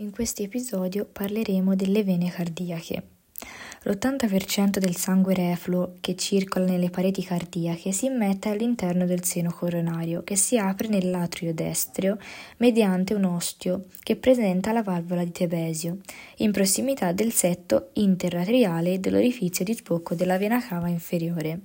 In questo episodio parleremo delle vene cardiache. L'80% del sangue refluo che circola nelle pareti cardiache si immette all'interno del seno coronario che si apre nell'atrio destro mediante un osteo che presenta la valvola di Tebesio in prossimità del setto interatriale dell'orifizio di sbocco della vena cava inferiore.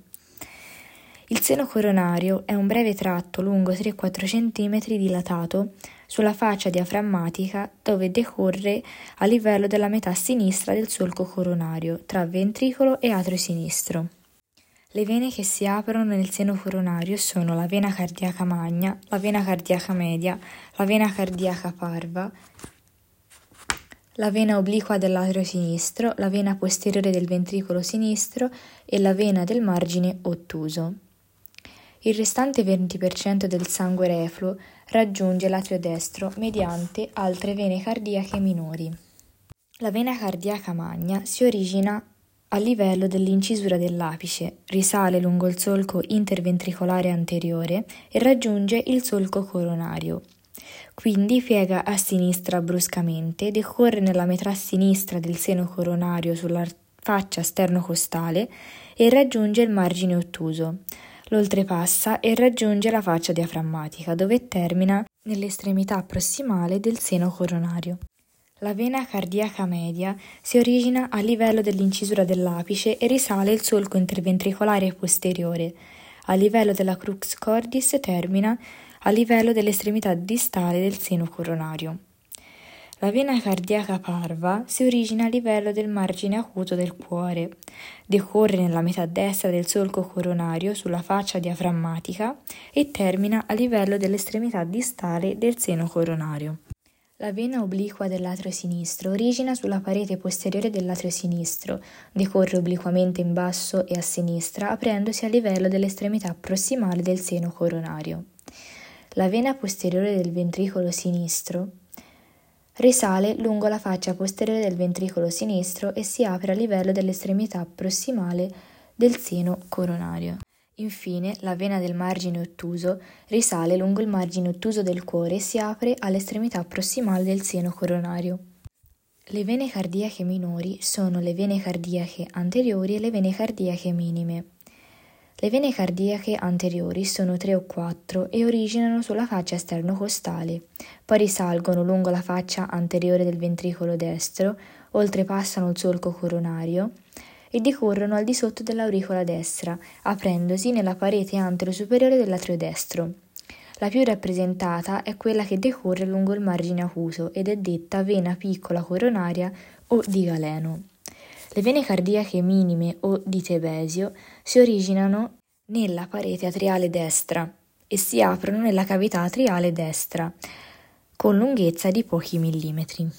Il seno coronario è un breve tratto lungo 3-4 cm dilatato sulla faccia diaframmatica dove decorre a livello della metà sinistra del solco coronario tra ventricolo e atrio sinistro. Le vene che si aprono nel seno coronario sono la vena cardiaca magna, la vena cardiaca media, la vena cardiaca parva, la vena obliqua dell'atrio sinistro, la vena posteriore del ventricolo sinistro e la vena del margine ottuso. Il restante 20% del sangue refluo raggiunge l'atrio destro mediante altre vene cardiache minori. La vena cardiaca magna si origina a livello dell'incisura dell'apice, risale lungo il solco interventricolare anteriore e raggiunge il solco coronario. Quindi piega a sinistra bruscamente, decorre nella metà sinistra del seno coronario sulla faccia sternocostale e raggiunge il margine ottuso lo oltrepassa e raggiunge la faccia diaframmatica, dove termina nell'estremità prossimale del seno coronario. La vena cardiaca media si origina a livello dell'incisura dell'apice e risale il solco interventricolare posteriore. A livello della crux cordis termina a livello dell'estremità distale del seno coronario. La vena cardiaca parva si origina a livello del margine acuto del cuore, decorre nella metà destra del solco coronario sulla faccia diaframmatica e termina a livello dell'estremità distale del seno coronario. La vena obliqua dell'atrio sinistro origina sulla parete posteriore dell'atrio sinistro, decorre obliquamente in basso e a sinistra, aprendosi a livello dell'estremità prossimale del seno coronario. La vena posteriore del ventricolo sinistro Risale lungo la faccia posteriore del ventricolo sinistro e si apre a livello dell'estremità prossimale del seno coronario. Infine, la vena del margine ottuso risale lungo il margine ottuso del cuore e si apre all'estremità prossimale del seno coronario. Le vene cardiache minori sono le vene cardiache anteriori e le vene cardiache minime. Le vene cardiache anteriori sono tre o quattro e originano sulla faccia esternocostale, poi risalgono lungo la faccia anteriore del ventricolo destro, oltrepassano il solco coronario e decorrono al di sotto dell'auricola destra, aprendosi nella parete antero-superiore dell'atrio destro. La più rappresentata è quella che decorre lungo il margine acuto ed è detta vena piccola coronaria o di galeno. Le vene cardiache minime o di Tebesio si originano nella parete atriale destra e si aprono nella cavità atriale destra con lunghezza di pochi millimetri.